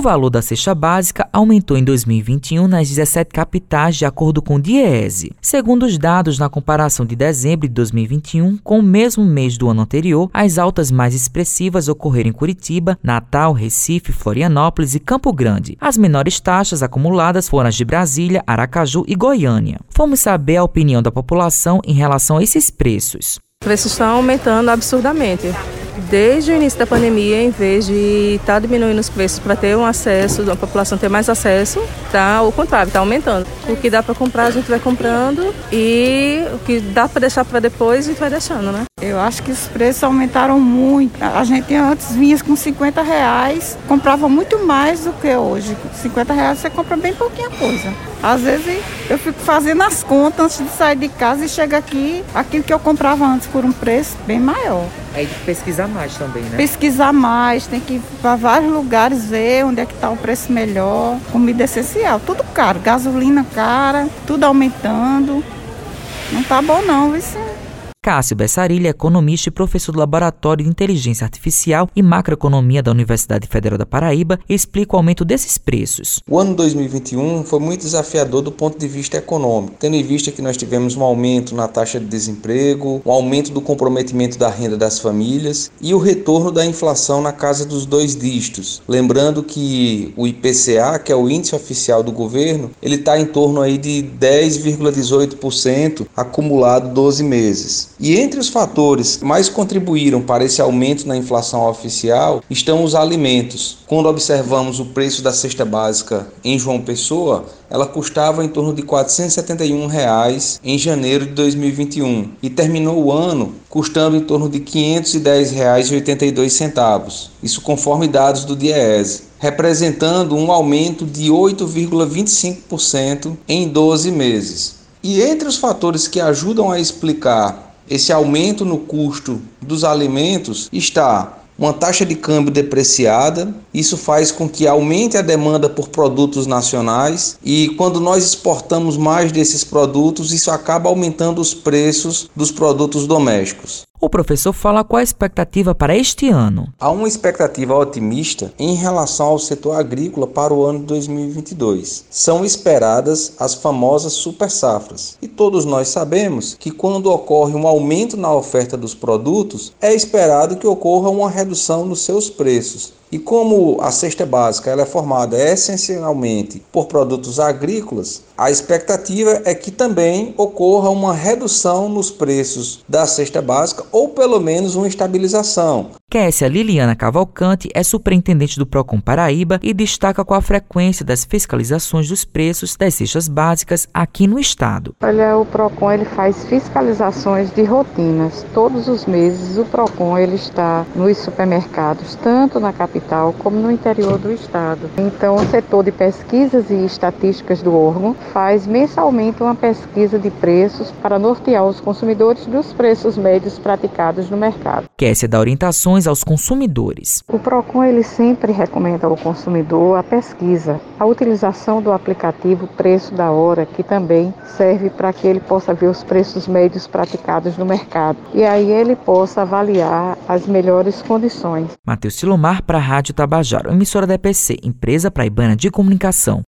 O valor da cesta básica aumentou em 2021 nas 17 capitais, de acordo com o DIEESE. Segundo os dados na comparação de dezembro de 2021 com o mesmo mês do ano anterior, as altas mais expressivas ocorreram em Curitiba, Natal, Recife, Florianópolis e Campo Grande. As menores taxas acumuladas foram as de Brasília, Aracaju e Goiânia. Vamos saber a opinião da população em relação a esses preços. Os preços estão aumentando absurdamente desde o início da pandemia, em vez de estar tá diminuindo os preços para ter um acesso, a população ter mais acesso, tá o contrário, está aumentando. O que dá para comprar, a gente vai comprando e o que dá para deixar para depois, a gente vai deixando, né? Eu acho que os preços aumentaram muito. A gente antes vinha com 50 reais, comprava muito mais do que hoje. 50 reais você compra bem pouquinha coisa. Às vezes eu fico fazendo as contas antes de sair de casa e chega aqui, aquilo que eu comprava antes por um preço bem maior. É de pesquisar mais também, né? Pesquisar mais, tem que ir para vários lugares ver onde é que está o preço melhor. Comida essencial, tudo caro. Gasolina cara, tudo aumentando. Não tá bom não, viu? Cássio Bessarilha, economista e professor do Laboratório de Inteligência Artificial e Macroeconomia da Universidade Federal da Paraíba, explica o aumento desses preços. O ano 2021 foi muito desafiador do ponto de vista econômico, tendo em vista que nós tivemos um aumento na taxa de desemprego, um aumento do comprometimento da renda das famílias e o retorno da inflação na casa dos dois dígitos. Lembrando que o IPCA, que é o índice oficial do governo, ele está em torno aí de 10,18% acumulado 12 meses. E entre os fatores que mais contribuíram para esse aumento na inflação oficial estão os alimentos. Quando observamos o preço da cesta básica em João Pessoa, ela custava em torno de 471 reais em janeiro de 2021 e terminou o ano custando em torno de R$ 510,82. Isso conforme dados do DIEESE, representando um aumento de 8,25% em 12 meses. E entre os fatores que ajudam a explicar esse aumento no custo dos alimentos está uma taxa de câmbio depreciada. Isso faz com que aumente a demanda por produtos nacionais e quando nós exportamos mais desses produtos, isso acaba aumentando os preços dos produtos domésticos. O professor fala qual a expectativa para este ano. Há uma expectativa otimista em relação ao setor agrícola para o ano de 2022. São esperadas as famosas super safras. E todos nós sabemos que quando ocorre um aumento na oferta dos produtos, é esperado que ocorra uma redução nos seus preços. E como a cesta básica ela é formada essencialmente por produtos agrícolas, a expectativa é que também ocorra uma redução nos preços da cesta básica ou pelo menos uma estabilização. Kessia Liliana Cavalcante é superintendente do Procon Paraíba e destaca com a frequência das fiscalizações dos preços das cestas básicas aqui no estado. Olha, o Procon ele faz fiscalizações de rotinas. Todos os meses o Procon ele está nos supermercados, tanto na capital como no interior do estado. Então, o setor de pesquisas e estatísticas do órgão faz mensalmente uma pesquisa de preços para nortear os consumidores dos preços médios praticados no mercado. Kessia dá orientações aos consumidores. O Procon ele sempre recomenda ao consumidor a pesquisa, a utilização do aplicativo Preço da Hora, que também serve para que ele possa ver os preços médios praticados no mercado e aí ele possa avaliar as melhores condições. Matheus Silomar para a Rádio Tabajaro, emissora da EPC, empresa praibana de comunicação.